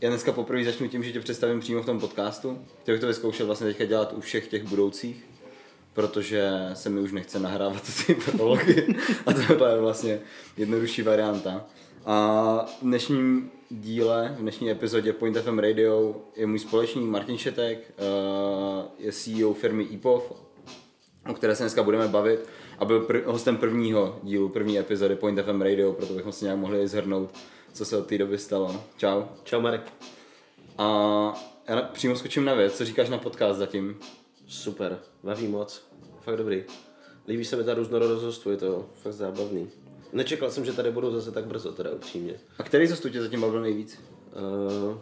já dneska poprvé začnu tím, že tě představím přímo v tom podcastu. Chtěl bych to vyzkoušet vlastně teďka dělat u všech těch budoucích, protože se mi už nechce nahrávat ty prology a tohle je vlastně jednodušší varianta. A v dnešním díle, v dnešní epizodě Point FM Radio je můj společník Martin Šetek, eh, je CEO firmy EPOV, o které se dneska budeme bavit a byl pr- hostem prvního dílu, první epizody Point FM Radio, proto bychom si nějak mohli zhrnout, co se od té doby stalo. Čau. Čau Marek. A já přímo skočím na věc, co říkáš na podcast zatím? Super, baví moc, fakt dobrý. Líbí se mi ta různorodost, je to fakt zábavný. Nečekal jsem, že tady budou zase tak brzo, teda upřímně. A který ze tě zatím bavil nejvíc? Uh,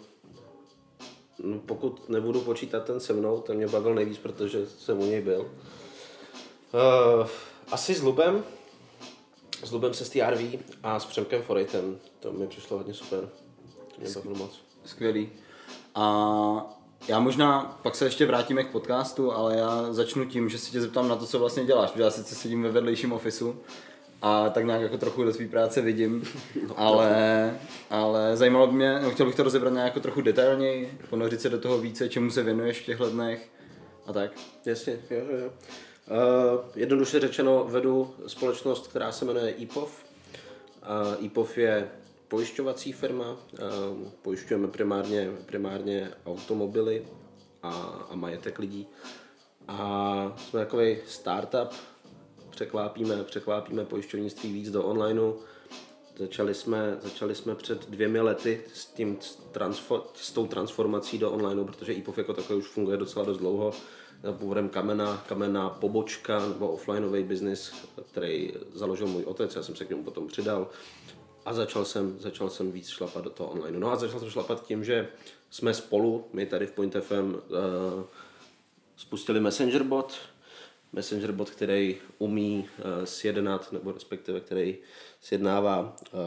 no, pokud nebudu počítat ten se mnou, ten mě bavil nejvíc, protože jsem u něj byl. Uh, asi s Lubem, s Lubem se z TRV a s Přemkem Forejtem. To mi přišlo hodně super. Mě bavilo moc. Skvělý. A já možná pak se ještě vrátíme k podcastu, ale já začnu tím, že se tě zeptám na to, co vlastně děláš, protože já sice sedím ve vedlejším ofisu a tak nějak jako trochu do své práce vidím, no, ale, ale zajímalo by mě, no, chtěl bych to rozebrat nějak jako trochu detailněji, ponořit se do toho více, čemu se věnuješ v těchto dnech a tak. Jasně, jo, jo. Uh, jednoduše řečeno vedu společnost, která se jmenuje EPOV. Uh, EPOV je pojišťovací firma, uh, pojišťujeme primárně, primárně automobily a, a majetek lidí. A jsme takový startup, překlápíme, překlápíme pojišťovnictví víc do onlineu. Začali jsme, začali jsme před dvěmi lety s, tím transfor, s tou transformací do onlineu, protože EPOV jako takový už funguje docela dost dlouho původem kamena, kamenná pobočka nebo offlineový biznis, který založil můj otec, já jsem se k němu potom přidal a začal jsem, začal jsem víc šlapat do toho online. No a začal jsem šlapat tím, že jsme spolu, my tady v Point FM, uh, spustili Messenger bot, Messenger bot, který umí uh, sjednat, nebo respektive který sjednává uh,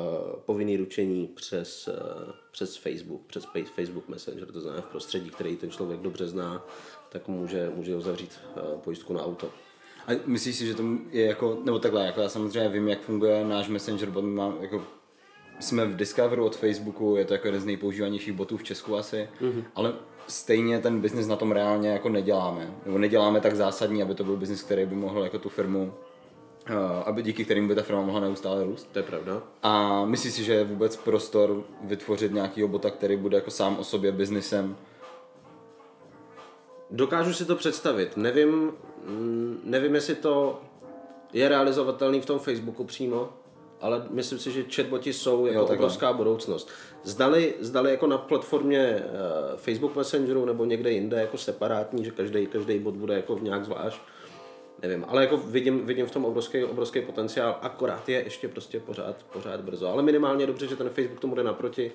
povinný ručení přes, uh, přes Facebook, přes Facebook Messenger, to znamená v prostředí, který ten člověk dobře zná, tak může, může uzavřít uh, pojistku na auto. A myslíš si, že to je jako, nebo takhle, jako já samozřejmě vím, jak funguje náš Messenger bot, mám jako jsme v Discoveru od Facebooku, je to jako jeden z nejpoužívanějších botů v Česku asi, mm-hmm. ale stejně ten biznis na tom reálně jako neděláme. Nebo neděláme tak zásadní, aby to byl biznis, který by mohl jako tu firmu Uh, aby díky kterým by ta firma mohla neustále růst. To je pravda. A myslíš si, že je vůbec prostor vytvořit nějaký bota, který bude jako sám o sobě biznisem? Dokážu si to představit. Nevím, mm, nevím, jestli to je realizovatelný v tom Facebooku přímo, ale myslím si, že chatboti jsou jako jo, obrovská budoucnost. Zdali, zdali jako na platformě uh, Facebook Messengeru nebo někde jinde jako separátní, že každý, každý bot bude jako nějak zvlášť, nevím, ale jako vidím, vidím v tom obrovský, obrovský potenciál, akorát je ještě prostě pořád, pořád brzo. Ale minimálně dobře, že ten Facebook tomu jde naproti,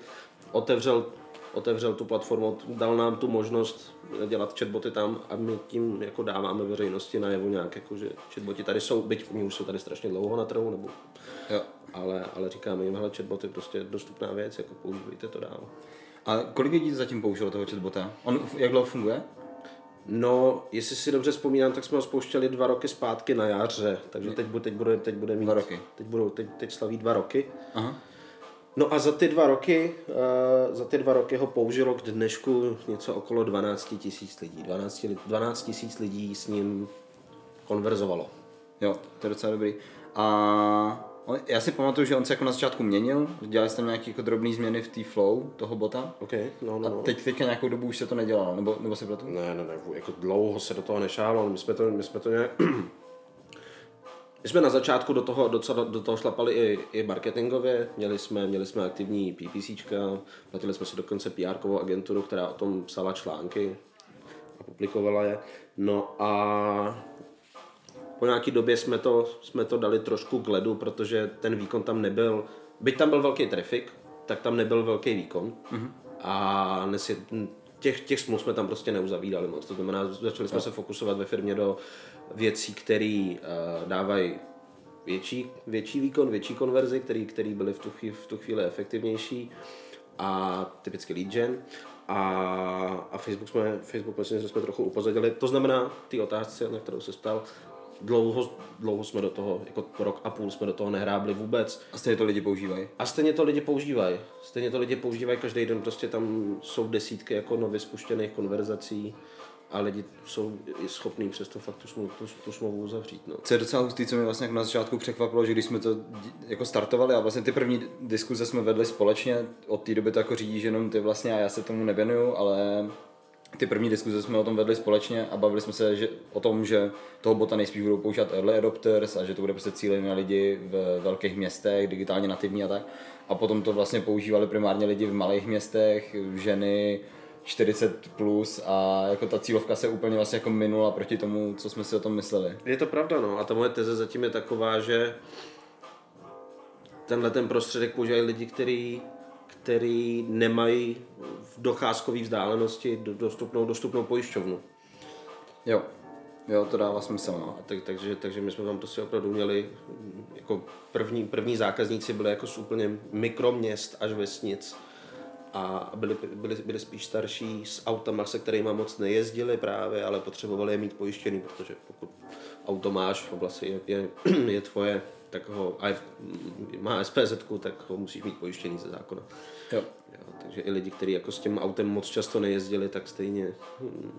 otevřel, otevřel tu platformu, dal nám tu možnost dělat chatboty tam a my tím jako dáváme veřejnosti najevo nějak, jako, že chatboty tady jsou, byť oni už jsou tady strašně dlouho na trhu, nebo Jo. Ale, ale říkáme jim, hele, chatbot je prostě dostupná věc, jako používejte to dál. A kolik lidí zatím použilo toho chatbota? On jak dlouho funguje? No, jestli si dobře vzpomínám, tak jsme ho spouštěli dva roky zpátky na jaře, takže teď, bude, teď, bude, teď bude mít... Dva roky. Teď, budou, teď, teď slaví dva roky. Aha. No a za ty dva roky, uh, za ty dva roky ho použilo k dnešku něco okolo 12 tisíc lidí. 12, 12 tisíc lidí s ním konverzovalo. Jo, to je docela dobrý. A On, já si pamatuju, že on se jako na začátku měnil, dělali jste nějaké jako drobné změny v té flow toho bota. Okay, no, no, no. A teď, teďka nějakou dobu už se to nedělalo, nebo, nebo se proto? Ne, ne, ne, jako dlouho se do toho nešálo, ale my jsme to, my jsme to nějak... My jsme na začátku do toho, docela, do toho šlapali i, i marketingově, měli jsme, měli jsme aktivní PPCčka, platili jsme si dokonce PR agenturu, která o tom psala články a publikovala je. No a po nějaké době jsme to, jsme to dali trošku k ledu, protože ten výkon tam nebyl, byť tam byl velký trafik, tak tam nebyl velký výkon. Mm-hmm. A nesi, těch, těch smluv jsme tam prostě neuzavírali moc. To znamená, začali jsme no. se fokusovat ve firmě do věcí, které uh, dávají větší, větší výkon, větší konverzi, který, který byly v tu, chvíli, v tu chvíli efektivnější a typicky lead gen. A, a Facebook jsme, Facebook Messenger jsme trochu upozadili. To znamená, ty otázce, na kterou se ptal, dlouho, dlouho jsme do toho, jako rok a půl jsme do toho nehrábli vůbec. A stejně to lidi používají. A stejně to lidi používají. Stejně to lidi používají každý den, prostě tam jsou desítky jako nově spuštěných konverzací a lidi jsou schopní přesto fakt tu smlouvu, tu, tu smlouvu uzavřít. No. Co je docela hustý, co mě vlastně jako na začátku překvapilo, že když jsme to jako startovali a vlastně ty první diskuze jsme vedli společně, od té doby to jako řídíš jenom ty vlastně a já se tomu nevěnuju, ale ty první diskuze jsme o tom vedli společně a bavili jsme se že, o tom, že toho bota nejspíš budou používat early adopters a že to bude prostě cílené na lidi v velkých městech, digitálně nativní a tak. A potom to vlastně používali primárně lidi v malých městech, ženy, 40 plus a jako ta cílovka se úplně vlastně jako minula proti tomu, co jsme si o tom mysleli. Je to pravda, no. A ta moje teze zatím je taková, že tenhle ten prostředek používají lidi, kteří který nemají v docházkové vzdálenosti dostupnou, dostupnou pojišťovnu. Jo, jo, to dává smysl. No. tak, takže, takže my jsme tam prostě opravdu měli, jako první, první zákazníci byli jako z úplně mikroměst až vesnic a byli, byli, byli spíš starší s autama, se kterými moc nejezdili právě, ale potřebovali je mít pojištěný, protože pokud auto máš v oblasti je, je, je tvoje, tak ho, a má SPZ, tak ho musíš mít pojištěný ze zákona. Jo. jo takže i lidi, kteří jako s tím autem moc často nejezdili, tak stejně hm,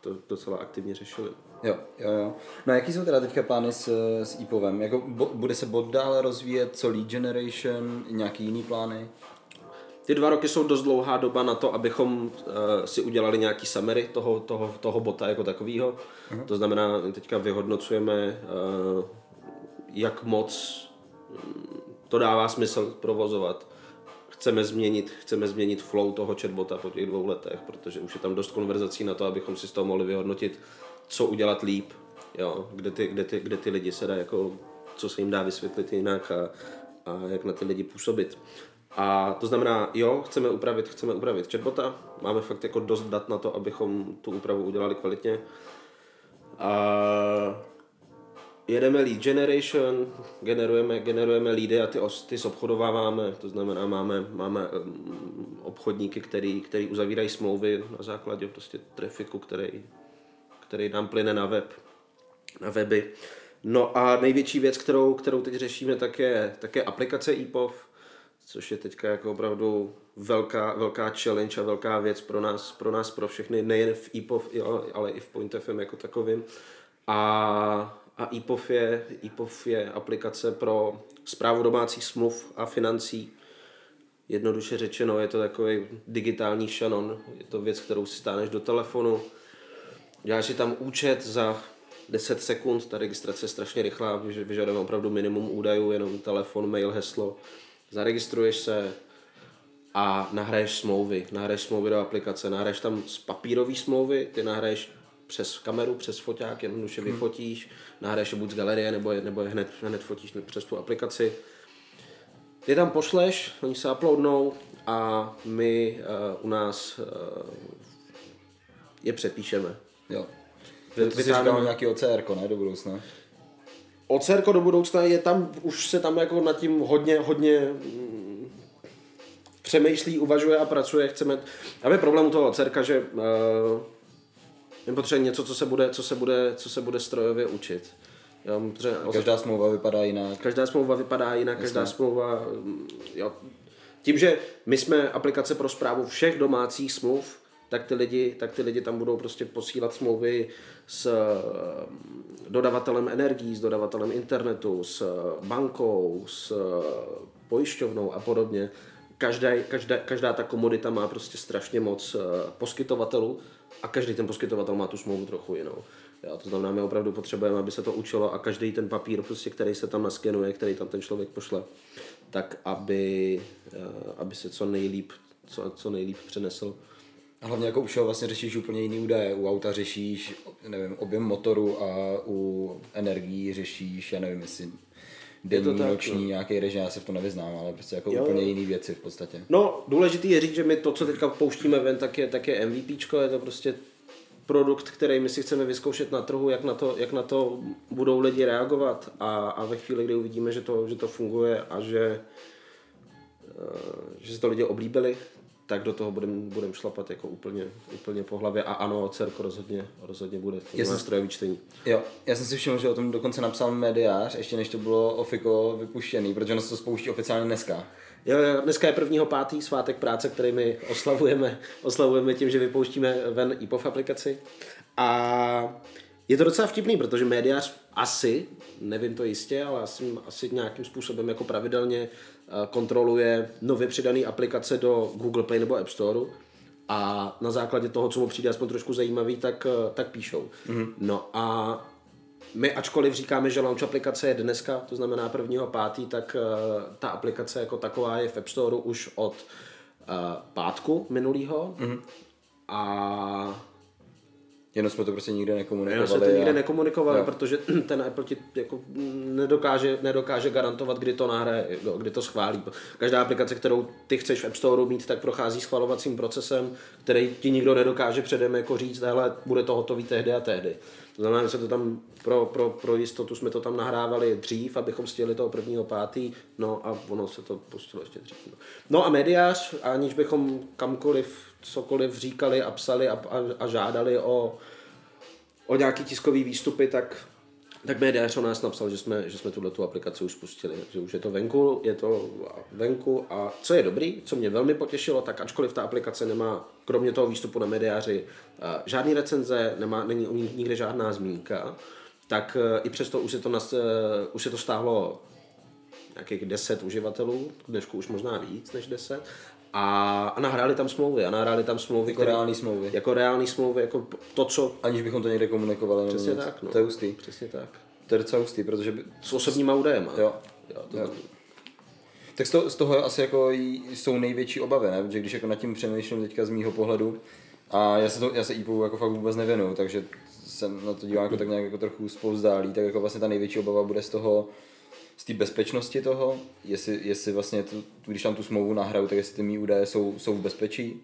to docela aktivně řešili. Jo, jo, jo. No a jaký jsou teda teďka plány s, s IPOVem? Jako, bo, bude se bot dále rozvíjet, co lead generation, nějaký jiný plány? Ty dva roky jsou dost dlouhá doba na to, abychom uh, si udělali nějaký summary toho, toho, toho bota jako takového. Uh-huh. To znamená, teďka vyhodnocujeme, uh, jak moc mm, to dává smysl provozovat. Chceme změnit, chceme změnit flow toho chatbota po těch dvou letech, protože už je tam dost konverzací na to, abychom si z toho mohli vyhodnotit, co udělat líp, jo, kde, ty, kde, ty, kde ty lidi se dá, jako, co se jim dá vysvětlit jinak a, a jak na ty lidi působit. A to znamená, jo, chceme upravit, chceme upravit chatbota, máme fakt jako dost dat na to, abychom tu úpravu udělali kvalitně. A jedeme lead generation, generujeme, generujeme leady a ty, ty zobchodováváme, to znamená, máme, máme um, obchodníky, který, který uzavírají smlouvy na základě prostě trafiku, který, který nám plyne na web, na weby. No a největší věc, kterou, kterou teď řešíme, tak je, tak je aplikace EPOV, což je teďka jako opravdu velká, velká challenge a velká věc pro nás, pro nás, pro všechny, nejen v EPOV, ale i v PointFM jako takovým. A, a EPOV je, EPOV je aplikace pro zprávu domácích smluv a financí. Jednoduše řečeno, je to takový digitální šanon, je to věc, kterou si stáneš do telefonu, děláš si tam účet za 10 sekund, ta registrace je strašně rychlá, vyžadujeme opravdu minimum údajů, jenom telefon, mail, heslo zaregistruješ se a nahraješ smlouvy. Nahraješ smlouvy do aplikace, nahraješ tam z papírové smlouvy, ty nahraješ přes kameru, přes foťák, jednoduše hmm. vyfotíš, nahraješ je buď z galerie, nebo je, nebo je hned, hned fotíš přes tu aplikaci. Ty tam pošleš, oni se uploadnou a my uh, u nás uh, je přepíšeme. Jo. Vy, to jsi říkal nějaký OCR, ne, do budoucna? Ocerko do budoucna je tam, už se tam jako nad tím hodně, hodně mm, přemýšlí, uvažuje a pracuje. Chceme, aby problém u toho ocerka, že uh, my potřebujeme něco, co se bude, co se bude, co se bude strojově učit. Jo, protože každá smlouva vypadá jinak. Každá smlouva vypadá jinak, Jasně. každá smlouva, mm, jo. Tím, že my jsme aplikace pro zprávu všech domácích smluv, tak ty lidi, tak ty lidi tam budou prostě posílat smlouvy s eh, dodavatelem energií, s dodavatelem internetu, s bankou, s eh, pojišťovnou a podobně. Každá, každá, každá ta komodita má prostě strašně moc eh, poskytovatelů a každý ten poskytovatel má tu smlouvu trochu jinou. Jo, to znamená, my opravdu potřebujeme, aby se to učilo a každý ten papír, prostě, který se tam naskenuje, který tam ten člověk pošle, tak aby, aby se co nejlíp, co, co nejlíp přenesl a hlavně jako u všeho vlastně řešíš úplně jiný údaje. U auta řešíš, nevím, objem motoru a u energií řešíš, já nevím, jestli denní, tak, noční, no. nějaký režim, já se v tom nevyznám, ale prostě jako jo. úplně jiný věci v podstatě. No, důležitý je říct, že my to, co teďka pouštíme ven, tak je, tak je MVP, je to prostě produkt, který my si chceme vyzkoušet na trhu, jak na to, jak na to budou lidi reagovat a, a ve chvíli, kdy uvidíme, že to, že to funguje a že, eh, že se to lidi oblíbili, tak do toho budeme budem šlapat jako úplně, úplně po hlavě. A ano, Cerko rozhodně, rozhodně bude to nástrojový čtení. Jo, já jsem si všiml, že o tom dokonce napsal médiář, ještě než to bylo ofiko vypuštěný, protože ono se to spouští oficiálně dneska. Jo, dneska je prvního pátý svátek práce, který my oslavujeme, oslavujeme tím, že vypouštíme ven IPOV aplikaci. A je to docela vtipný, protože médiář asi, nevím to jistě, ale asi, asi nějakým způsobem jako pravidelně kontroluje nově přidané aplikace do Google Play nebo App Store a na základě toho, co mu přijde aspoň trošku zajímavý, tak, eh, tak píšou. Mm-hmm. No a my ačkoliv říkáme, že launch aplikace je dneska, to znamená prvního pátý, tak uh, ta aplikace jako taková je v App Store už od uh, pátku minulého. Mm-hmm. A Jenom jsme to prostě nikde nekomunikovali. Jenom jsme to nikde a... nekomunikovali, jo. protože ten Apple ti jako nedokáže, nedokáže garantovat, kdy to nahraje, kdy to schválí. Každá aplikace, kterou ty chceš v App Store mít, tak prochází schvalovacím procesem, který ti nikdo nedokáže předem jako říct, hele, bude to hotový tehdy a tehdy. To znamená, že se to tam pro, pro, pro jistotu jsme to tam nahrávali dřív, abychom stihli toho prvního pátý, no a ono se to pustilo ještě dřív. No, no a mediář, aniž bychom kamkoliv, cokoliv říkali a psali a, a, a žádali o, o nějaký tiskový výstupy, tak tak médiář o nás napsal, že jsme, že jsme tuhle tu aplikaci už spustili, že už je to venku, je to venku. A co je dobrý, co mě velmi potěšilo, tak ačkoliv ta aplikace nemá, kromě toho výstupu na mediáři, žádný recenze, nemá, není o ní nikde žádná zmínka, tak e, i přesto už se to, nas, e, už se to stáhlo nějakých 10 uživatelů, dnešku už možná víc než 10, a, a nahráli tam smlouvy. A nahráli tam smlouvy. Jako reální smlouvy. Jako reální smlouvy, jako to, co... Aniž bychom to někde komunikovali. Přesně tak, no. To je hustý. Přesně tak. To je docela hustý, protože... By... S osobníma údajema. Jo. jo, to jo. Tak z toho, z toho asi jako jsou největší obavy, ne? Protože když jako nad tím přemýšlím teďka z mýho pohledu, a já se, to, já se IPU jako fakt vůbec nevěnu, takže jsem na to dívám jako tak nějak jako trochu spouzdálý, tak jako vlastně ta největší obava bude z toho, z té bezpečnosti toho, jestli, jestli vlastně, to, když tam tu smlouvu nahraju, tak jestli ty mý údaje jsou, jsou v bezpečí.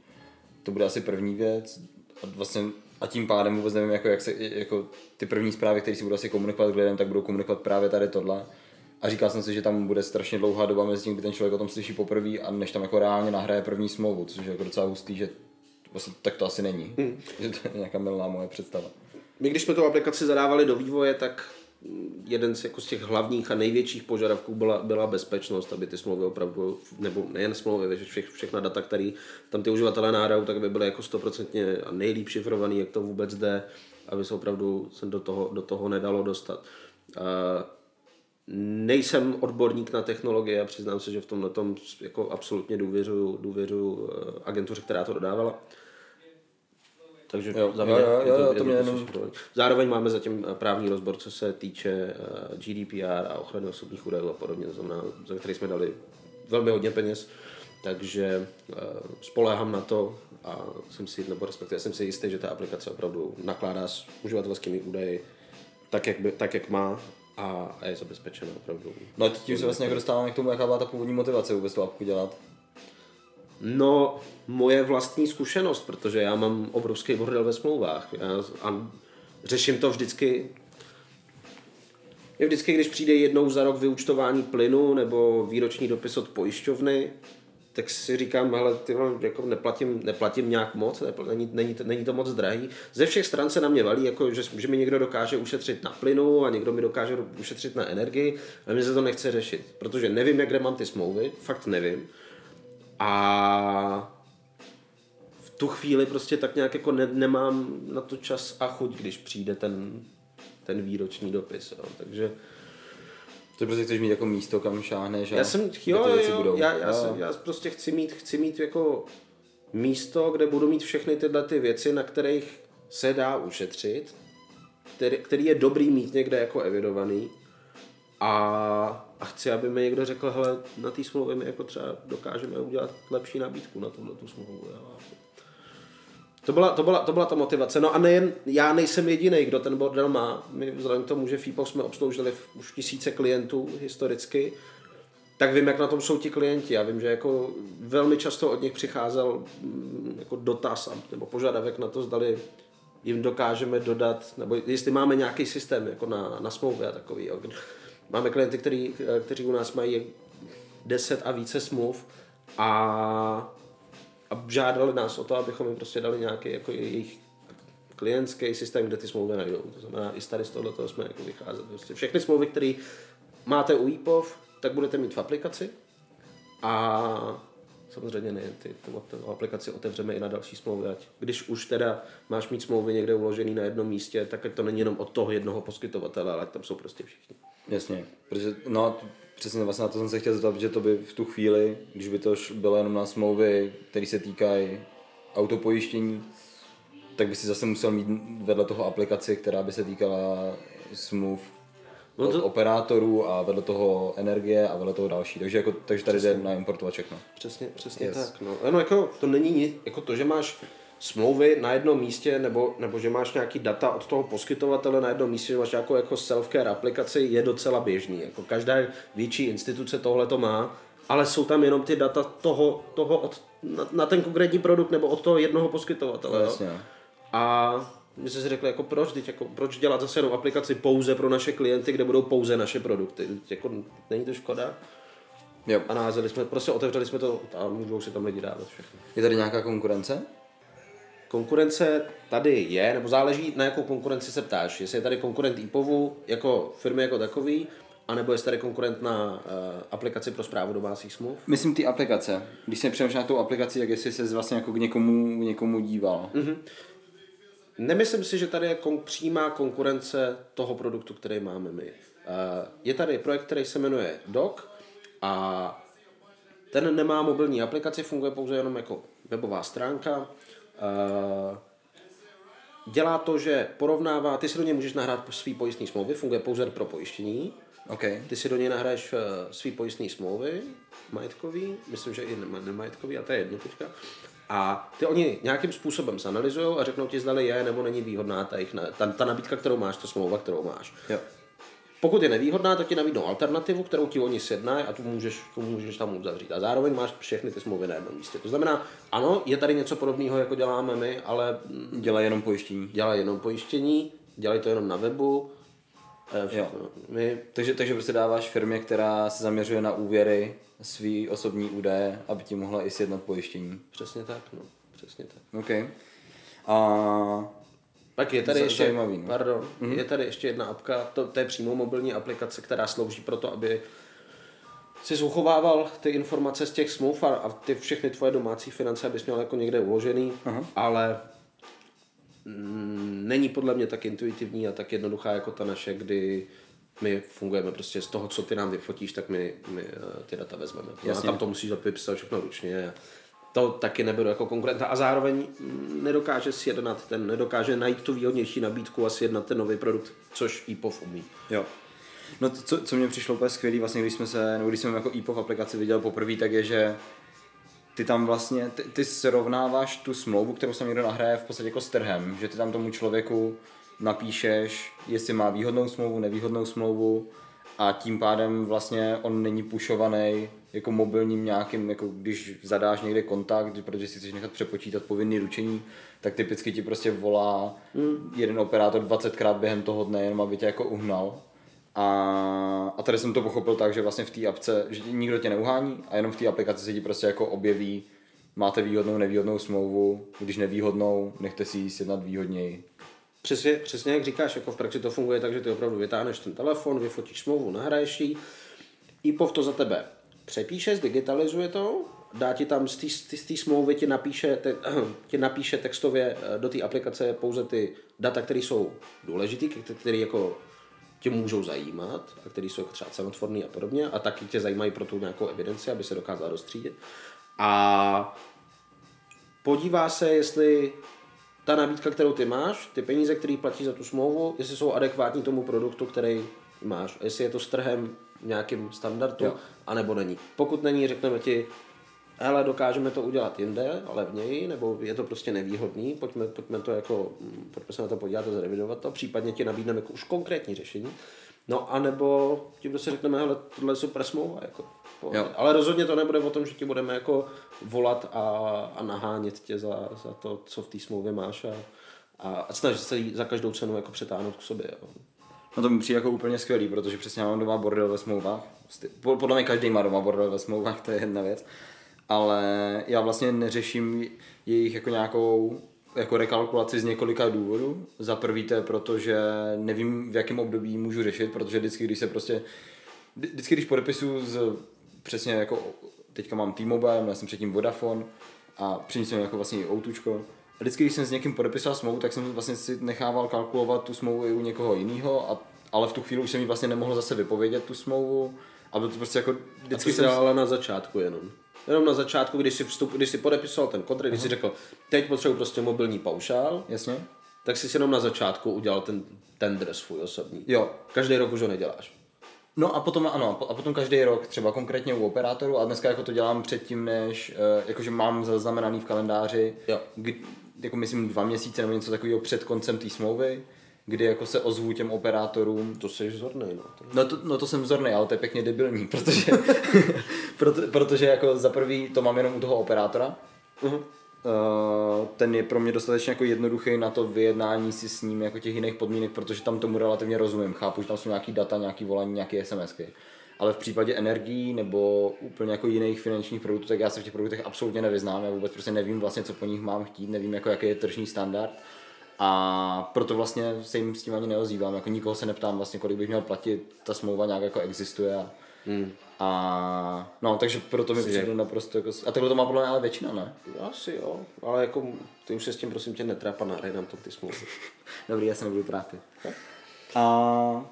To bude asi první věc. A, vlastně, a tím pádem vůbec nevím, jako, jak se, jako ty první zprávy, které si budu asi komunikovat s lidem, tak budou komunikovat právě tady tohle. A říkal jsem si, že tam bude strašně dlouhá doba mezi tím, kdy ten člověk o tom slyší poprvé a než tam jako reálně nahraje první smlouvu, což je jako docela hustý, že vlastně tak to asi není. Hmm. Že to je nějaká milná moje představa. My když jsme tu aplikaci zadávali do vývoje, tak jeden z, jako z těch hlavních a největších požadavků byla, byla bezpečnost, aby ty smlouvy opravdu, nebo nejen smlouvy, že vše, všechna data, které tam ty uživatelé náhrajou, tak by byly jako stoprocentně a nejlíp šifrovaný, jak to vůbec jde, aby se opravdu se do toho, do toho nedalo dostat. Uh, nejsem odborník na technologie a přiznám se, že v tomhle tom jako absolutně důvěřuju, důvěřuju eh, agentuře, která to dodávala. Takže jo, za mě, jo, jo, jo, to, to mě jenom... Zároveň máme zatím eh, právní rozbor, co se týče eh, GDPR a ochrany osobních údajů a podobně, to znamená, za který jsme dali velmi hodně peněz, takže uh, spoléhám na to a jsem si, nebo respektive jsem si jistý, že ta aplikace opravdu nakládá s uživatelskými údaji tak, jak, by, tak, jak má a, a je zabezpečena opravdu. No a tím se vlastně jako dostáváme k tomu, jaká byla ta původní motivace vůbec tu apku dělat. No, moje vlastní zkušenost, protože já mám obrovský bordel ve smlouvách já, a řeším to vždycky je vždycky, když přijde jednou za rok vyučtování plynu nebo výroční dopis od pojišťovny, tak si říkám, hele, ty jako neplatím, neplatím nějak moc, není, není, to, není to moc drahý. Ze všech stran se na mě valí, jako, že, že mi někdo dokáže ušetřit na plynu a někdo mi dokáže ušetřit na energii, ale mi se to nechce řešit, protože nevím, jak kde mám ty smlouvy, fakt nevím. A v tu chvíli prostě tak nějak jako ne, nemám na to čas a chuť, když přijde ten, ten výroční dopis. Jo. Takže to prostě chceš mít jako místo, kam šáhneš a já jsem, jo, ty věci jo, budou. Já, já, jo. Jsem, já prostě chci mít, chci mít jako místo, kde budu mít všechny tyhle ty věci, na kterých se dá ušetřit, který, který je dobrý mít někde jako evidovaný a a chci, aby mi někdo řekl, hele, na té smlouvě my jako třeba dokážeme udělat lepší nabídku na tuhle tu smlouvu. To byla, to, byla, to byla ta motivace. No a nejen, já nejsem jediný, kdo ten bordel má. My vzhledem k tomu, že FIPO jsme obsloužili už tisíce klientů historicky, tak vím, jak na tom jsou ti klienti. Já vím, že jako velmi často od nich přicházel mm, jako dotaz nebo požadavek na to, zdali jim dokážeme dodat, nebo jestli máme nějaký systém jako na, na smlouvy a takový. Jo. Máme klienty, který, kteří u nás mají 10 a více smluv a a žádali nás o to, abychom jim prostě dali nějaký jako jejich klientský systém, kde ty smlouvy najdou. To znamená, i tady z tohle toho jsme jako vycházeli. Prostě všechny smlouvy, které máte u EPOV, tak budete mít v aplikaci a samozřejmě ne, ty tu, aplikaci otevřeme i na další smlouvy, ať když už teda máš mít smlouvy někde uložený na jednom místě, tak to není jenom od toho jednoho poskytovatele, ale tam jsou prostě všichni. Jasně, protože no, přesně vlastně na to jsem se chtěl zeptat, že to by v tu chvíli, když by to bylo jenom na smlouvy, které se týkají autopojištění, tak by si zase musel mít vedle toho aplikaci, která by se týkala smluv no to... operátorů a vedle toho energie a vedle toho další. Takže, jako, takže tady přesně. jde na importovat všechno. Přesně, přesně yes. tak. No. no jako, to není nic, jako to, že máš smlouvy na jednom místě, nebo, nebo že máš nějaký data od toho poskytovatele na jednom místě, že máš nějakou jako self-care aplikaci, je docela běžný. Jako každá větší instituce tohle to má, ale jsou tam jenom ty data toho, toho od, na, na ten konkrétní produkt nebo od toho jednoho poskytovatele. No, jasně. A my jsme si řekli, jako proč, teď, jako, proč dělat zase jenom aplikaci pouze pro naše klienty, kde budou pouze naše produkty. Jako, není to škoda? Jo. A názeli jsme, prostě otevřeli jsme to a můžou si tam lidi dávat všechno. Je tady nějaká konkurence? Konkurence tady je, nebo záleží na jakou konkurenci se ptáš. Jestli je tady konkurent IPOVu jako firmy jako takový, anebo je tady konkurent na uh, aplikaci pro zprávu domácích smluv? Myslím ty aplikace. Když se přemýšlel na tu aplikaci, tak jestli se vlastně jako k někomu, někomu díval. Mm-hmm. Nemyslím si, že tady je kon- přímá konkurence toho produktu, který máme my. Uh, je tady projekt, který se jmenuje Doc a ten nemá mobilní aplikaci, funguje pouze jenom jako webová stránka. Uh, dělá to, že porovnává, ty si do něj můžeš nahrát svý pojistný smlouvy, funguje pouze pro pojištění. Okay. Ty si do něj nahraješ uh, svý pojistný smlouvy, majetkový, myslím, že i nemajetkový, a to je jedno teďka. A ty oni nějakým způsobem zanalizují a řeknou ti, zdali je nebo není výhodná ta, jich, ta, ta nabídka, kterou máš, ta smlouva, kterou máš. Jo. Pokud je nevýhodná, tak ti nabídnou alternativu, kterou ti oni sjednají a tu můžeš, tu můžeš tam uzavřít. A zároveň máš všechny ty smlouvy na jednom místě. To znamená, ano, je tady něco podobného, jako děláme my, ale... Dělají jenom pojištění. Dělají jenom pojištění, dělají to jenom na webu. Jo. My... Takže, takže prostě dáváš firmě, která se zaměřuje na úvěry, svý osobní údaje, aby ti mohla i sjednat pojištění. Přesně tak, no. Přesně tak. OK. A tak je tady ještě, zajímavý, no. pardon, mm-hmm. je tady ještě jedna apka, to, to je přímo mobilní aplikace, která slouží pro to, aby si uchovával ty informace z těch smluv a, a ty všechny tvoje domácí finance, abys měl jako někde uložený, uh-huh. ale není podle mě tak intuitivní a tak jednoduchá jako ta naše, kdy my fungujeme prostě z toho, co ty nám vyfotíš, tak my, my eh, ty data vezmeme. Jasně. A tam to musíš vypisat všechno ručně. To taky neberu jako konkurenta a zároveň nedokáže sjednat ten, nedokáže najít tu výhodnější nabídku a sjednat ten nový produkt, což EPOV umí. Jo. No co, co mě přišlo úplně skvělý, vlastně když jsme se, nebo když jsem jako EPOV aplikaci viděl poprvé, tak je, že ty tam vlastně, ty, ty srovnáváš tu smlouvu, kterou se někdo nahraje v podstatě jako s trhem, že ty tam tomu člověku napíšeš, jestli má výhodnou smlouvu, nevýhodnou smlouvu a tím pádem vlastně on není pušovaný jako mobilním nějakým, jako když zadáš někde kontakt, protože si chceš nechat přepočítat povinný ručení, tak typicky ti prostě volá mm. jeden operátor 20krát během toho dne, jenom aby tě jako uhnal. A, a tady jsem to pochopil tak, že vlastně v té apce, že nikdo tě neuhání a jenom v té aplikaci se ti prostě jako objeví, máte výhodnou, nevýhodnou smlouvu, když nevýhodnou, nechte si ji sjednat výhodněji. Přesně, přesně jak říkáš, jako v praxi to funguje tak, že ty opravdu vytáhneš ten telefon, vyfotíš smlouvu, nahraješ ji, IPOV to za tebe přepíše, zdigitalizuje to, dá ti tam z té smlouvy, ti napíše, te, ti napíše textově eh, do té aplikace pouze ty data, které jsou důležité, které jako tě můžou zajímat a které jsou jako třeba cenotvorné a podobně a taky tě zajímají pro tu nějakou evidenci, aby se dokázal rozstřídit. A podívá se, jestli ta nabídka, kterou ty máš, ty peníze, které platíš za tu smlouvu, jestli jsou adekvátní tomu produktu, který máš. Jestli je to s trhem nějakým standardu, jo. anebo není. Pokud není, řekneme ti, ale dokážeme to udělat jinde, levněji, nebo je to prostě nevýhodný, pojďme, pojďme, to jako, pojďme se na to podívat a zrevidovat to, případně ti nabídneme jako už konkrétní řešení. No a nebo ti prostě řekneme, hele, tohle je super smlouva, jako, ale rozhodně to nebude o tom, že ti budeme jako volat a, a nahánět tě za, za to, co v té smlouvě máš a, a, a snažit se za každou cenu jako přetáhnout k sobě. Jo. No to mi přijde jako úplně skvělý, protože přesně mám doma bordel ve smlouvách. Podle mě každý má doma bordel ve smlouvách, to je jedna věc. Ale já vlastně neřeším jejich jako nějakou jako rekalkulaci z několika důvodů. Za prvý to je proto, že nevím, v jakém období můžu řešit, protože vždycky, když se prostě, vždycky, když podepisuju z, přesně jako, teďka mám T-Mobile, měl jsem předtím Vodafone a předtím jsem jako vlastně i Outučko. A vždycky, když jsem s někým podepisoval smlouvu, tak jsem vlastně si nechával kalkulovat tu smlouvu i u někoho jiného, ale v tu chvíli už jsem jí vlastně nemohl zase vypovědět tu smlouvu. A bylo to prostě jako, vždycky jsem... ale na začátku jenom. Jenom na začátku, když si, vstup, když si podepisoval ten kontrakt, když si řekl, teď potřebuji prostě mobilní paušál, Jasně. tak si jenom na začátku udělal ten tender svůj osobní. Jo. Každý rok už ho neděláš. No a potom, ano, a potom každý rok, třeba konkrétně u operátoru, a dneska jako to dělám předtím, než, eh, jakože mám zaznamenaný v kalendáři, Jo. kdy, jako myslím dva měsíce nebo něco takového před koncem té smlouvy, kdy jako se ozvu těm operátorům. To jsi vzorný, no. No to, no to jsem vzorný, ale to je pěkně debilní, protože, proto, protože jako za prvý to mám jenom u toho operátora. Uh-huh. Uh, ten je pro mě dostatečně jako jednoduchý na to vyjednání si s ním jako těch jiných podmínek, protože tam tomu relativně rozumím. Chápu, že tam jsou nějaký data, nějaký volání, nějaké SMSky. Ale v případě energií nebo úplně jako jiných finančních produktů, tak já se v těch produktech absolutně nevyznám. Já vůbec prostě nevím vlastně, co po nich mám chtít, nevím, jako jaký je tržní standard. A proto vlastně se jim s tím ani neozývám, jako nikoho se neptám vlastně, kolik bych měl platit, ta smlouva nějak jako existuje a, Hmm. a no, takže proto mi přijde naprosto jako, a takhle to má podle mě ale většina, ne? Asi jo, ale jako ty už se s tím prosím tě netrápa, nahraj nám to ty smlouvy. Dobrý, já se nebudu trápit. A,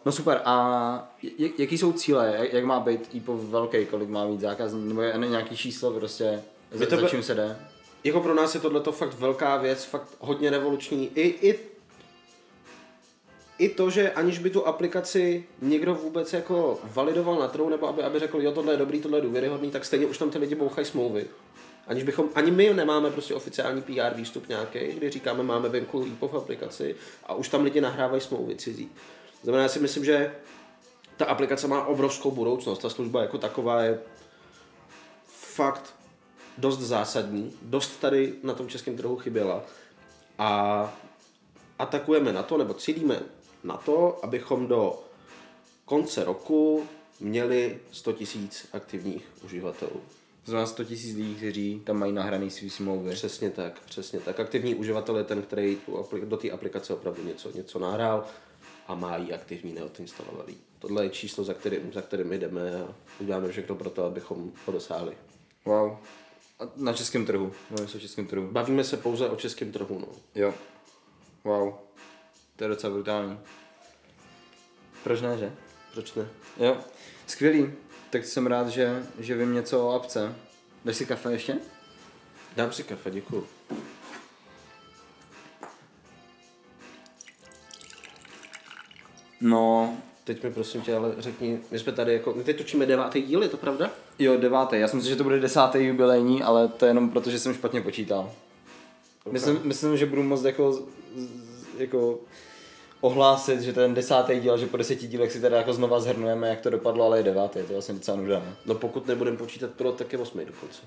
no super, a jak, jaký jsou cíle, jak, jak má být IPO velký, kolik má mít zákazník, nebo je nějaký číslo prostě, za, to za čím se jde? Jako pro nás je tohle fakt velká věc, fakt hodně revoluční. I, i, I to, že aniž by tu aplikaci někdo vůbec jako validoval na trhu, nebo aby, aby řekl, jo, tohle je dobrý, tohle je důvěryhodný, tak stejně už tam ty lidi bouchají smlouvy. Aniž bychom, ani my nemáme prostě oficiální PR výstup nějaký, kdy říkáme, máme venku v aplikaci a už tam lidi nahrávají smlouvy cizí. Znamená, já si myslím, že ta aplikace má obrovskou budoucnost. Ta služba jako taková je fakt dost zásadní, dost tady na tom českém trhu chyběla a atakujeme na to, nebo cílíme na to, abychom do konce roku měli 100 000 aktivních uživatelů. Znamená 100 000 lidí, kteří tam mají nahraný svý smlouvy. Přesně tak, přesně tak. Aktivní uživatel je ten, který tu do té aplikace opravdu něco, něco nahrál a má ji aktivní neodinstalovaný. Tohle je číslo, za kterým, za kterým jdeme a uděláme všechno pro to, abychom ho dosáhli. Wow. Na českém trhu, mluvím se o českém trhu. Bavíme se pouze o českém trhu. No. Jo. Wow. To je docela brutální. Proč ne, že? Proč ne? Jo. Skvělý. Tak jsem rád, že, že vím něco o apce. Dáš si kafe ještě? Dám si kafe, děkuju. No, Teď mi prosím tě, ale řekni, my jsme tady jako, my teď točíme devátý díl, je to pravda? jo, devátý. Já si, že to bude desátý jubilejní, ale to je jenom proto, že jsem špatně počítal. Myslím, myslím, že budu moct jako, jako ohlásit, že ten desátý díl, že po deseti dílech si teda jako znova zhrnujeme, jak to dopadlo, ale je devátý, to je vlastně docela nuda, ne? No pokud nebudeme počítat pilot, tak je osmý dokonce.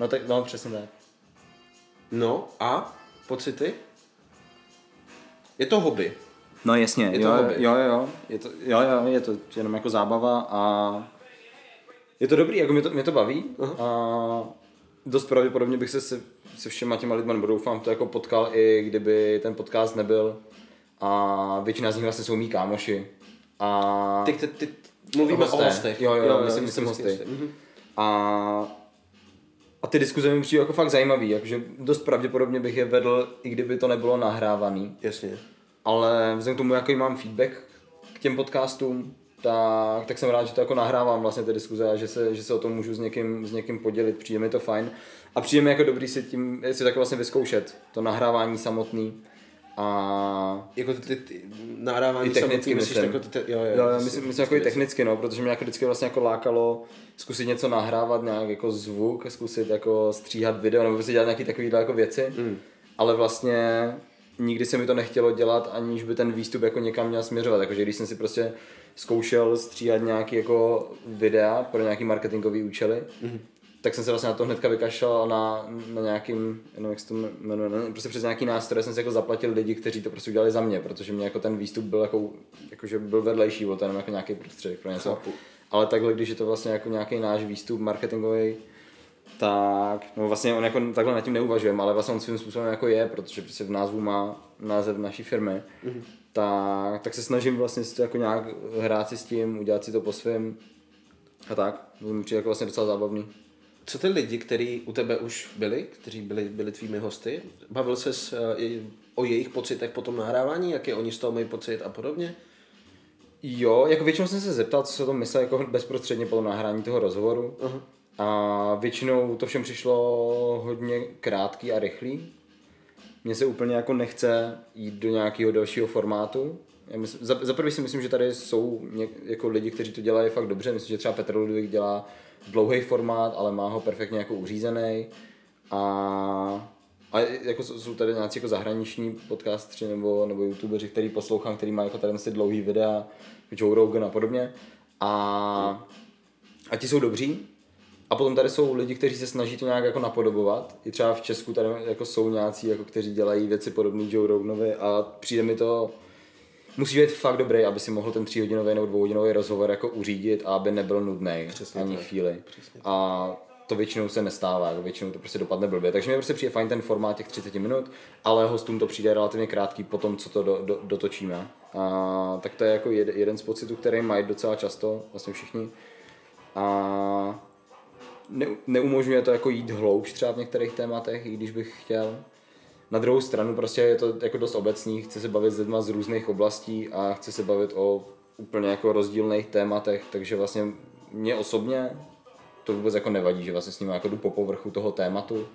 No tak, no přesně tak. No a pocity? Je to hobby. No jasně, Je to jo, hobby. jo, jo, je to, jo, jo, je to jenom jako zábava a je to dobrý, jako mě to, mě to baví Aha. a dost pravděpodobně bych se se, se všema těma lidma, nebo doufám, to jako potkal i kdyby ten podcast nebyl a většina z nich vlastně jsou mý kámoši a Ty, ty, ty mluvíme Hosté. o hostech. Jo, jo, jo, myslím- myslím hosty. Mhm. A, a ty diskuze mi přijde jako fakt zajímavý, jakože dost pravděpodobně bych je vedl, i kdyby to nebylo nahrávaný. Jasně. Ale vzhledem k tomu, jaký mám feedback k těm podcastům, tak, tak jsem rád, že to jako nahrávám vlastně ty diskuze a že se, že se o tom můžu s někým, s někým podělit, přijde mi to fajn. A přijde mi jako dobrý si tím, si tak vlastně vyzkoušet, to nahrávání samotný. A Jako ty, ty, ty nahrávání I technicky samotný, myslíš, myslím. jako ty, ty, jo, jo, Jo, jasně, myslím, myslím jako i technicky, no, protože mě jako vždycky vlastně jako lákalo zkusit něco nahrávat, nějak jako zvuk, zkusit jako stříhat video, nebo prostě dělat nějaké takovéhle jako věci, mm. ale vlastně nikdy se mi to nechtělo dělat, aniž by ten výstup jako někam měl směřovat, jakože když jsem si prostě zkoušel stříhat nějaký jako videa pro nějaký marketingový účely, mm. tak jsem se vlastně na to hnedka vykašlal na, na nějakým, jenom jak se to jmenuje, ne, prostě přes nějaký nástroj jsem si jako zaplatil lidi, kteří to prostě udělali za mě, protože mě jako ten výstup byl jako, jakože byl vedlejší, byl to jenom jako nějaký prostředek pro něco. Chápu. Ale takhle, když je to vlastně jako nějaký náš výstup marketingový, tak, no vlastně on jako takhle nad tím neuvažujeme, ale vlastně on svým způsobem jako je, protože prostě v názvu má název naší firmy, mm-hmm. tak, tak se snažím vlastně si to jako nějak hrát si s tím, udělat si to po svém a tak. To mi přijde jako vlastně docela zábavný. Co ty lidi, kteří u tebe už byli, kteří byli, byli tvými hosty, bavil ses uh, o jejich pocitech po tom nahrávání, jaké oni z toho mají pocit a podobně? Jo, jako většinou jsem se zeptal, co se to myslel jako bezprostředně po tom nahrání toho rozhovoru. Uh-huh. A většinou to všem přišlo hodně krátký a rychlý. Mně se úplně jako nechce jít do nějakého dalšího formátu. Já myslím, za, za prvý si myslím, že tady jsou něk, jako lidi, kteří to dělají fakt dobře. Myslím, že třeba Petr Ludvík dělá dlouhý formát, ale má ho perfektně jako uřízený. A, a jako jsou tady nějací jako zahraniční podcastři nebo, nebo youtuberi, který poslouchám, který mají jako tady si dlouhý videa, Joe Rogan a podobně. A, a ti jsou dobří, a potom tady jsou lidi, kteří se snaží to nějak jako napodobovat. I třeba v Česku tady jako jsou nějací, jako kteří dělají věci podobné Joe Roganovi a přijde mi to, musí být fakt dobrý, aby si mohl ten tříhodinový nebo dvouhodinový rozhovor jako uřídit a aby nebyl nudný ani tak. chvíli. Přesně a to většinou se nestává, jako většinou to prostě dopadne blbě. Takže mi prostě přijde fajn ten formát těch 30 minut, ale hostům to přijde relativně krátký po tom, co to do, do, dotočíme. A, tak to je jako jed, jeden z pocitů, který mají docela často, vlastně všichni. A ne, neumožňuje to jako jít hloubš třeba v některých tématech, i když bych chtěl. Na druhou stranu prostě je to jako dost obecný, chci se bavit s lidmi z různých oblastí a chci se bavit o úplně jako rozdílných tématech, takže vlastně mě osobně to vůbec jako nevadí, že vlastně s ním jako jdu po povrchu toho tématu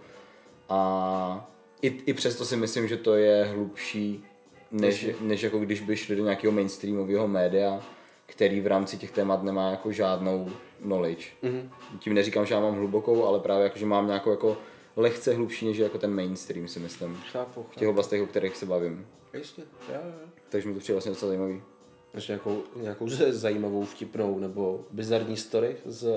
a i, i přesto si myslím, že to je hlubší, než, než jako když by šli do nějakého mainstreamového média, který v rámci těch témat nemá jako žádnou knowledge. Mm-hmm. Tím neříkám, že já mám hlubokou, ale právě jako, že mám nějakou jako lehce hlubší než jako ten mainstream, si myslím. Chápu, chápu. V těch oblastech, o kterých se bavím. Jasně, já, já. Takže mi to přijde vlastně docela zajímavý. Máš nějakou, nějakou zajímavou, vtipnou nebo bizarní story z uh,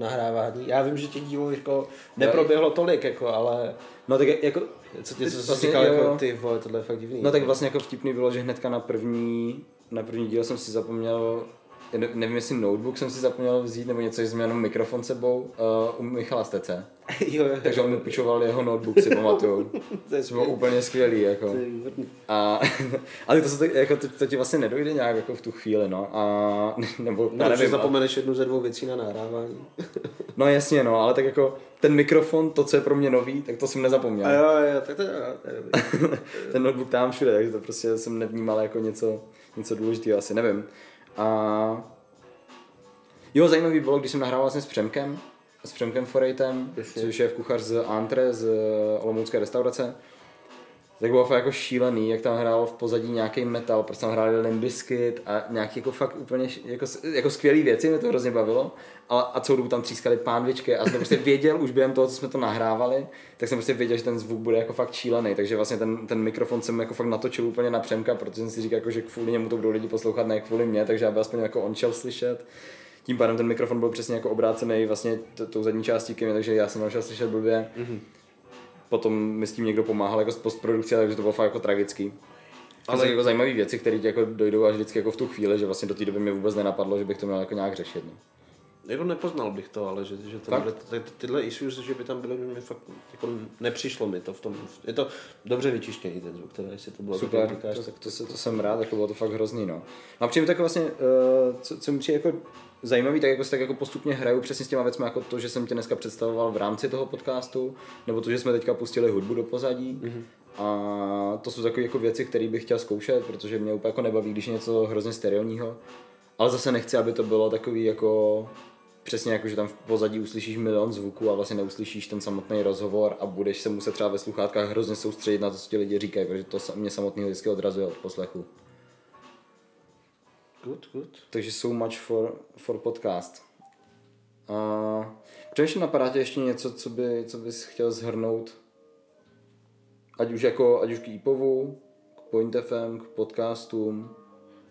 nahrávání? Já vím, že těch dílů jako neproběhlo tolik, jako, ale... No tak jako... Co ty, co vlastně, říkal, jako, ty vole, tohle je fakt divný. No tak vlastně jako vtipný bylo, že hnedka na první, na první díl jsem si zapomněl nevím, jestli notebook jsem si zapomněl vzít, nebo něco, že jsem jenom mikrofon sebou uh, u Michala Stece. jo, jo, Takže on mi půjčoval jeho notebook, si pamatuju. to je bylo úplně skvělý, jako. A, ale to, se, jako, to, to, ti vlastně nedojde nějak jako v tu chvíli, no. A, nebo, no, nevím, zapomeneš jednu ze dvou věcí na nahrávání. no jasně, no, ale tak jako ten mikrofon, to, co je pro mě nový, tak to jsem nezapomněl. A jo, jo, tak to je, to je Ten notebook tam všude, takže to prostě jsem nevnímal jako něco, něco důležitého, asi nevím. A jo, zajímavý bylo, když jsem nahrával vlastně s Přemkem, s Přemkem Forejtem, což je v kuchař z Antre, z Olomoucké restaurace tak bylo fakt jako šílený, jak tam hrál v pozadí nějaký metal, prostě tam hráli Limbiskit a nějaký jako fakt úplně jako, jako skvělý věci, mě to hrozně bavilo. A, a celou dobu tam třískali pánvičky a jsem prostě věděl už během toho, co jsme to nahrávali, tak jsem prostě věděl, že ten zvuk bude jako fakt šílený, takže vlastně ten, ten mikrofon jsem jako fakt natočil úplně na Přemka, protože jsem si říkal, jako, že kvůli němu to budou lidi poslouchat, ne kvůli mě, takže aby aspoň jako on šel slyšet. Tím pádem ten mikrofon byl přesně jako obrácený vlastně tou zadní částí ke takže já jsem našel slyšet blbě. Mm-hmm potom mi s tím někdo pomáhal jako z postprodukce, takže to bylo fakt jako tragický. Ale jsou jako zajímavé věci, které ti jako dojdou až vždycky jako v tu chvíli, že vlastně do té doby mi vůbec nenapadlo, že bych to měl jako nějak řešit. No. Jako nepoznal bych to, ale že, že tyhle, ty, tyhle issues, že by tam byly, mi fakt jako nepřišlo mi to v tom. Je to dobře vyčištěný ten zvuk, teda jestli to bylo Super, říkáš, to, tak to, se, to, jsem rád, jako bylo to fakt hrozný, no. A přijím tak vlastně, uh, co, co mi přijde jako zajímavý, tak jako si tak jako postupně hraju přesně s těma věcmi, jako to, že jsem tě dneska představoval v rámci toho podcastu, nebo to, že jsme teďka pustili hudbu do pozadí. Mm-hmm. A to jsou takové jako věci, které bych chtěl zkoušet, protože mě úplně jako nebaví, když je něco hrozně sterilního. Ale zase nechci, aby to bylo takový jako přesně jako, že tam v pozadí uslyšíš milion zvuků a vlastně neuslyšíš ten samotný rozhovor a budeš se muset třeba ve sluchátkách hrozně soustředit na to, co ti lidi říkají, protože to mě samotný vždycky odrazuje od poslechu. Good, good. Takže so much for, for podcast. A přemýšlím, napadá tě ještě něco, co, by, co bys chtěl zhrnout? Ať už jako, ať už k IPOVu, k Point FM, k podcastům.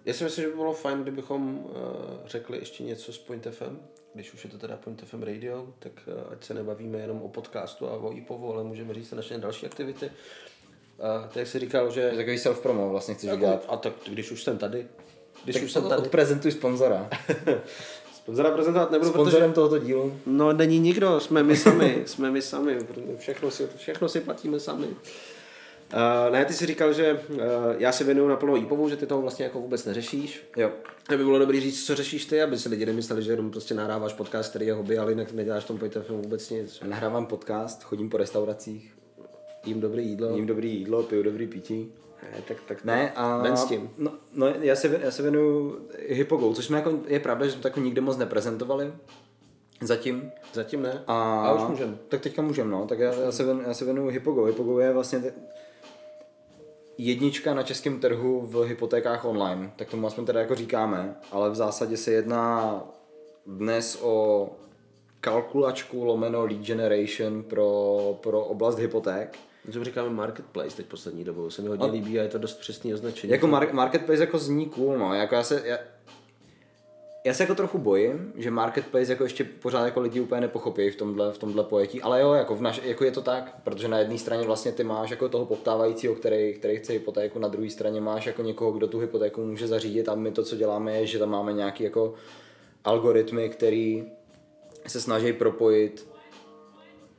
Já si myslím, že by bylo fajn, kdybychom uh, řekli ještě něco z Point FM, když už je to teda Point FM Radio, tak uh, ať se nebavíme jenom o podcastu a o IPOVu, ale můžeme říct naše další aktivity. Uh, tak jak jsi říkal, že... Takový self-promo vlastně chceš jako, dělat. A tak když už jsem tady, když tak už jsem tady. Odprezentuj sponzora. Sponzora prezentovat nebudu, Sponzorem protože... tohoto dílu? No není nikdo, jsme my sami, jsme my sami, všechno si, všechno si platíme sami. Uh, ne, ty jsi říkal, že uh, já si věnuju naplno IPOVu, že ty toho vlastně jako vůbec neřešíš. Jo. Aby bylo dobré říct, co řešíš ty, aby si lidi nemysleli, že jenom prostě nahráváš podcast, který je hobby, ale jinak neděláš tom pojitefilmu vůbec nic. Nahrávám podcast, chodím po restauracích. Jím dobrý jídlo. Jím dobrý jídlo, piju dobrý pití. Ne, tak, tak ne, a ven s tím. No, no já, se, já se věnuju hypogou, což jsme jako, je pravda, že jsme to jako nikde moc neprezentovali. Zatím. Zatím ne. A, a už můžem. Tak teďka můžem, no. Tak já, já, se, já se věnuju hypogou. Hypogou je vlastně jednička na českém trhu v hypotékách online, tak tomu aspoň teda jako říkáme, ale v zásadě se jedná dnes o kalkulačku lomeno lead generation pro, pro oblast hypoték. Co říkáme marketplace teď poslední dobou, se mi hodně a, líbí a je to dost přesný označení. Jako mar- marketplace jako zní cool, no, jako já se, já, já se jako trochu bojím, že marketplace jako ještě pořád jako lidi úplně nepochopí v tomhle, v tomhle pojetí, ale jo, jako, v naš, jako je to tak, protože na jedné straně vlastně ty máš jako toho poptávajícího, který, který chce hypotéku, na druhé straně máš jako někoho, kdo tu hypotéku může zařídit a my to, co děláme, je, že tam máme nějaký jako algoritmy, který se snaží propojit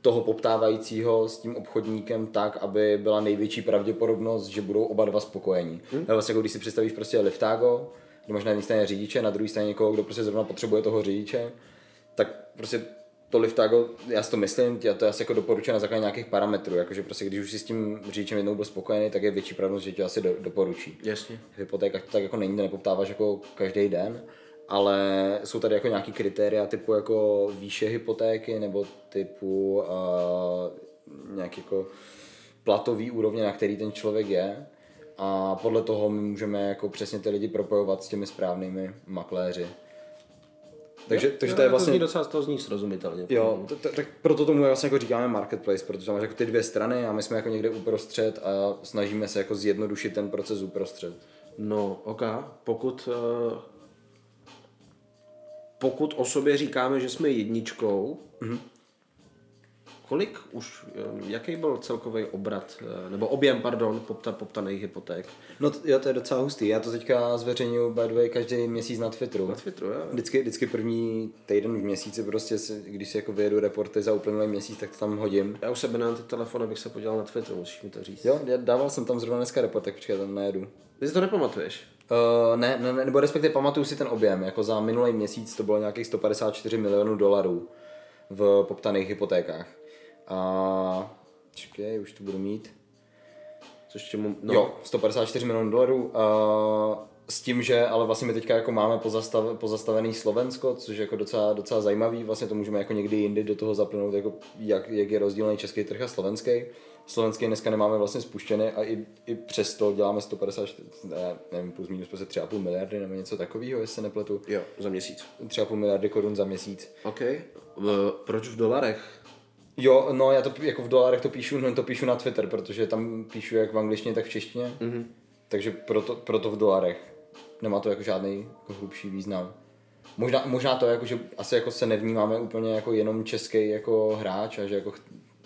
toho poptávajícího s tím obchodníkem tak, aby byla největší pravděpodobnost, že budou oba dva spokojení. Hmm. Vlastně jako když si představíš prostě Liftago, kde máš na jedné straně řidiče, na druhé straně někoho, kdo prostě zrovna potřebuje toho řidiče, tak prostě to Liftago, já si to myslím, já to asi jako doporučuji na základě nějakých parametrů, jakože prostě když už si s tím řidičem jednou byl spokojený, tak je větší pravděpodobnost, že tě asi do, doporučí. Jasně. To tak jako není, nepoptáváš jako každý den, ale jsou tady jako nějaký kritéria typu jako výše hypotéky nebo typu uh, nějaký jako platový úrovně, na který ten člověk je a podle toho my můžeme jako přesně ty lidi propojovat s těmi správnými makléři. Takže, jo, takže jo, to je vlastně... To zní docela to zní srozumitelně. Jo, to, to, tak proto tomu vlastně jako říkáme marketplace, protože tam máš jako ty dvě strany a my jsme jako někde uprostřed a snažíme se jako zjednodušit ten proces uprostřed. No, ok. Pokud, uh, pokud o sobě říkáme, že jsme jedničkou, mm-hmm. Kolik už, eh, jaký byl celkový obrat, eh, nebo objem, pardon, popta, poptaných hypoték? No to, jo, to je docela hustý. Já to teďka zveřejňuji by the way každý měsíc na Twitteru. Na Twitteru, jo. Vždycky, vždycky první týden v měsíci prostě, si, když si jako vyjedu reporty za uplynulý měsíc, tak to tam hodím. Já už sebe na ty telefon, abych se podíval na Twitteru, musíš mi to říct. Jo, já dával jsem tam zrovna dneska report, tak počkej, tam najedu. Ty si to nepamatuješ? Uh, ne, ne, nebo respektive pamatuju si ten objem, jako za minulý měsíc to bylo nějakých 154 milionů dolarů v poptaných hypotékách. A čekej, už to budu mít. Což čemu, no. Jo, 154 milionů dolarů. A s tím, že ale vlastně my teďka jako máme pozastav, pozastavený Slovensko, což je jako docela, docela zajímavý, vlastně to můžeme jako někdy jindy do toho zapnout, jako jak, jak je rozdílný český trh a slovenský. Slovenský dneska nemáme vlastně spuštěný a i, i přesto děláme 154, ne, nevím, plus minus prostě 3,5 miliardy nebo něco takového, jestli se nepletu. Jo, za měsíc. 3,5 miliardy korun za měsíc. OK. V, proč v dolarech? Jo, no já to jako v dolarech to píšu, no to píšu na Twitter, protože tam píšu jak v angličtině, tak v češtině. Mm-hmm. Takže proto, proto v dolarech. Nemá to jako žádný jako hlubší význam. Možná, možná to, jako, že asi jako se nevnímáme úplně jako jenom český jako hráč a že jako,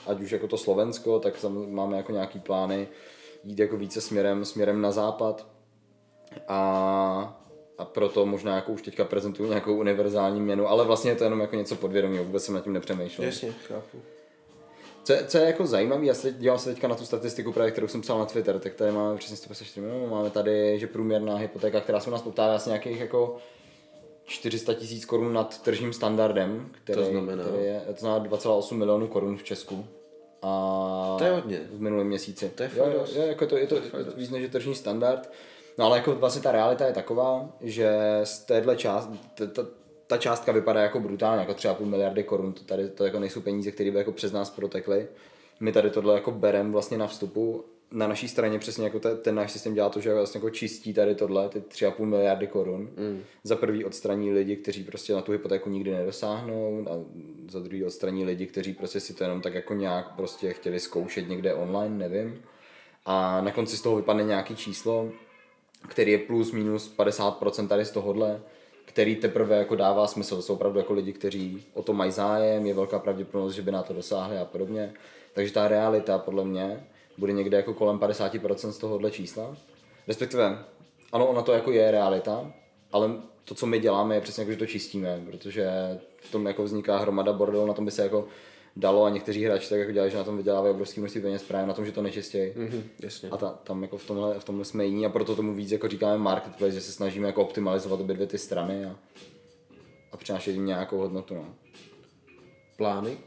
ať už jako to Slovensko, tak máme jako nějaký plány jít jako více směrem, směrem na západ. A a proto možná jako už teďka prezentuju nějakou univerzální měnu, ale vlastně je to jenom jako něco podvědomého, vůbec jsem nad tím nepřemýšlel. Jasně, chápu. Co, co je jako zajímavé, já se dívám se teďka na tu statistiku, právě, kterou jsem psal na Twitter, tak tady máme přesně 154 milionů, máme tady, že průměrná hypotéka, která se u nás poptává asi nějakých jako 400 tisíc korun nad tržním standardem, který, to znamená, který je, to znamená 2,8 milionů korun v Česku. A to je hodně. V minulém měsíci. To je jo, jo, jo, jako to, je to, to, je to víc než tržní standard. No ale jako vlastně ta realita je taková, že z téhle část, ta částka vypadá jako brutálně, jako třeba půl miliardy korun, to tady to jako nejsou peníze, které by jako přes nás protekly. My tady tohle jako berem vlastně na vstupu, na naší straně přesně jako ten, ten náš systém dělá to, že vlastně jako čistí tady tohle, ty 3,5 miliardy korun. Mm. Za prvý odstraní lidi, kteří prostě na tu hypotéku nikdy nedosáhnou a za druhý odstraní lidi, kteří prostě si to jenom tak jako nějak prostě chtěli zkoušet někde online, nevím. A na konci z toho vypadne nějaký číslo, který je plus minus 50% tady z tohohle který teprve jako dává smysl. Jsou opravdu jako lidi, kteří o to mají zájem, je velká pravděpodobnost, že by na to dosáhli a podobně. Takže ta realita podle mě bude někde jako kolem 50% z tohohle čísla. Respektive, ano, ona to jako je realita, ale to, co my děláme, je přesně jako, že to čistíme, protože v tom jako vzniká hromada bordelu, na tom by se jako dalo a někteří hráči tak jako dělají, že na tom vydělávají obrovský množství peněz právě na tom, že to nečistějí. Mhm, jasně. A ta, tam jako v tomhle, v tomhle jsme jiní a proto tomu víc jako říkáme marketplace, že se snažíme jako optimalizovat obě dvě ty strany a, a přinášet jim nějakou hodnotu. No. Plány?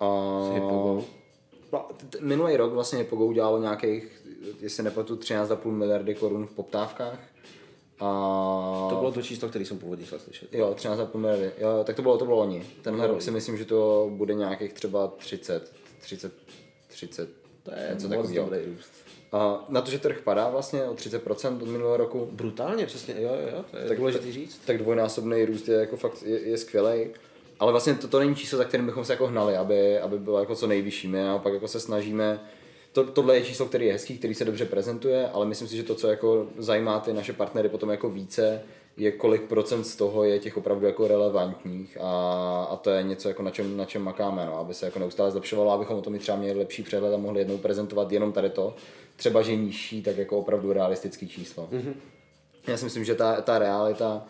A... S Hypogou? Minulý rok vlastně Hypogou dělalo nějakých, jestli nepletu, 13,5 miliardy korun v poptávkách. A... To bylo to číslo, které jsem původně chtěl slyšet. Jo, 13,5 miliardy. Jo, tak to bylo, to bylo loni. Tenhle rok si myslím, že to bude nějakých třeba 30, 30, 30. To je něco růst. A na to, že trh padá vlastně o 30% od minulého roku, Brutálně, přesně, jo, jo, jo, to je tak, důležitý říct. tak dvojnásobný růst je jako fakt je, je skvělý. Ale vlastně to, to není číslo, za kterým bychom se jako hnali, aby, aby bylo jako co nejvyšší. My naopak jako se snažíme, to, tohle je číslo, který je hezký, který se dobře prezentuje, ale myslím si, že to, co jako zajímá ty naše partnery potom jako více, je kolik procent z toho je těch opravdu jako relevantních a, a to je něco, jako na, čem, na čem makáme, no, aby se jako neustále zlepšovalo, abychom o tom i třeba měli lepší přehled a mohli jednou prezentovat jenom tady to, třeba že nižší, tak jako opravdu realistický číslo. Mm-hmm. Já si myslím, že ta, ta realita,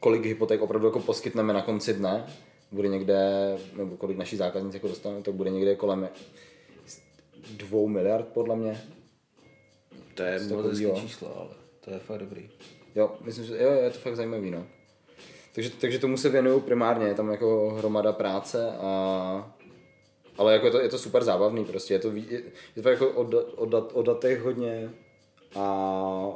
kolik hypoték opravdu jako poskytneme na konci dne, bude někde, nebo kolik naši zákazníci jako dostanou, to bude někde kolem dvou miliard podle mě. To je Něco moc takovýho. číslo, ale to je fakt dobrý. Jo, myslím, že jo, je to fakt zajímavý, no. Takže, takže tomu se věnuju primárně, je tam jako hromada práce a ale jako je to, je to super zábavný prostě, je to, je, je to jako o, o, dat, o datech hodně a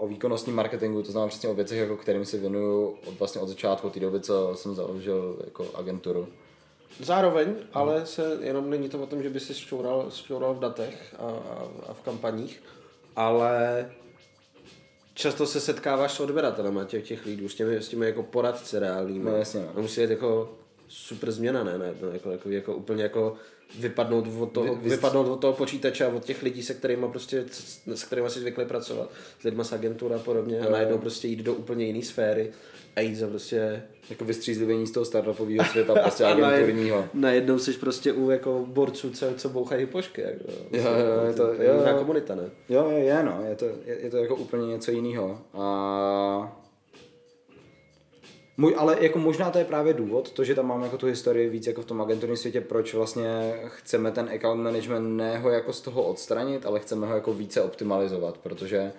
o výkonnostním marketingu, to znamená přesně o věcech, jako kterým se věnuju od, vlastně od začátku, od té doby, co jsem založil jako agenturu. Zároveň, ale se jenom není to o tom, že by si šťoural, šťoural v datech a, a, a v kampaních, ale často se setkáváš s odběratelema těch, těch lidů, s těmi, s těmi jako poradci reálnými. No, jasně, no. A musí být jako super změna, ne? ne? No, jako, jako, jako, úplně jako vypadnout od, toho, Vy- vy- vypadnout od toho počítače a od těch lidí, se kterými prostě, s kterými si zvykli pracovat, s lidma z agentur a podobně a najednou prostě jít do úplně jiné sféry a jít za prostě Jako vystřízlivění z toho startupového světa, prostě agenturního. najed- Najednou jsi prostě u jako borců, co, co bouchají pošky. Jako. Jo, jo, je to- to je jo, jo. komunita, ne? Jo, je, je, no, je to, je, je to jako úplně něco jiného. A... Můj, ale jako možná to je právě důvod, to, že tam máme jako tu historii víc jako v tom agenturním světě, proč vlastně chceme ten account management ne ho jako z toho odstranit, ale chceme ho jako více optimalizovat, protože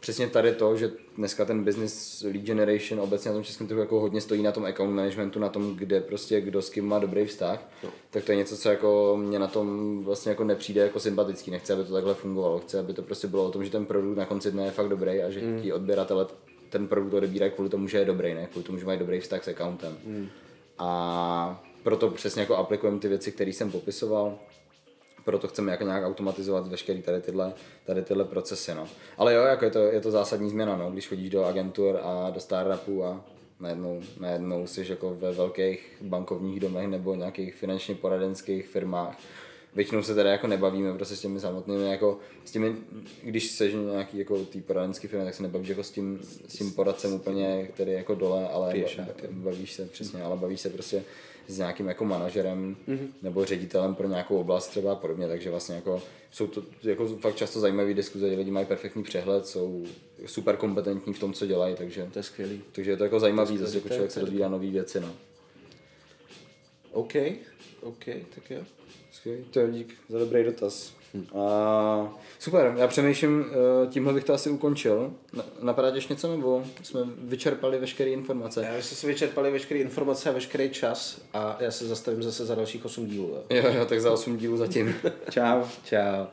přesně tady to, že dneska ten business lead generation obecně na tom českém trhu jako hodně stojí na tom account managementu, na tom, kde prostě kdo s kým má dobrý vztah, no. tak to je něco, co jako mě na tom vlastně jako nepřijde jako sympatický. Nechci, aby to takhle fungovalo. Chci, aby to prostě bylo o tom, že ten produkt na konci dne je fakt dobrý a že mm. ti odběratele ten produkt odebírají kvůli tomu, že je dobrý, ne kvůli tomu, že mají dobrý vztah s accountem. Mm. A proto přesně jako aplikujeme ty věci, které jsem popisoval proto chceme jako nějak automatizovat veškeré tady tyhle, tady tyhle procesy. No. Ale jo, jako je, to, je to zásadní změna, no. když chodíš do agentur a do startupů a najednou, najednou jsi jako ve velkých bankovních domech nebo nějakých finančně poradenských firmách. Většinou se teda jako nebavíme prostě s těmi samotnými, jako s těmi, když seš nějaký jako tý poradenský firmy, tak se nebavíš jako s tím, s tím poradcem úplně, který je jako dole, ale ba- bavíš se přesně, ale bavíš se prostě s nějakým jako manažerem mm-hmm. nebo ředitelem pro nějakou oblast třeba a podobně, takže vlastně jako jsou to jako fakt často zajímavé diskuze, lidi mají perfektní přehled, jsou super kompetentní v tom, co dělají, takže, To je skvělý. takže je to jako zajímavý, zase jako člověk se dozvídá nové věci, no. OK, OK, tak jo. Skvělý, to je dík za dobrý dotaz. A super, já přemýšlím, eh, tímhle bych to asi ukončil. Na- Napadá tě ještě něco, nebo jsme vyčerpali veškeré informace? Já jsme si vyčerpali veškeré informace a veškerý čas a já se zastavím zase za dalších 8 dílů. Jo. Jo, jo, tak za 8 dílů zatím. Čau. Čau.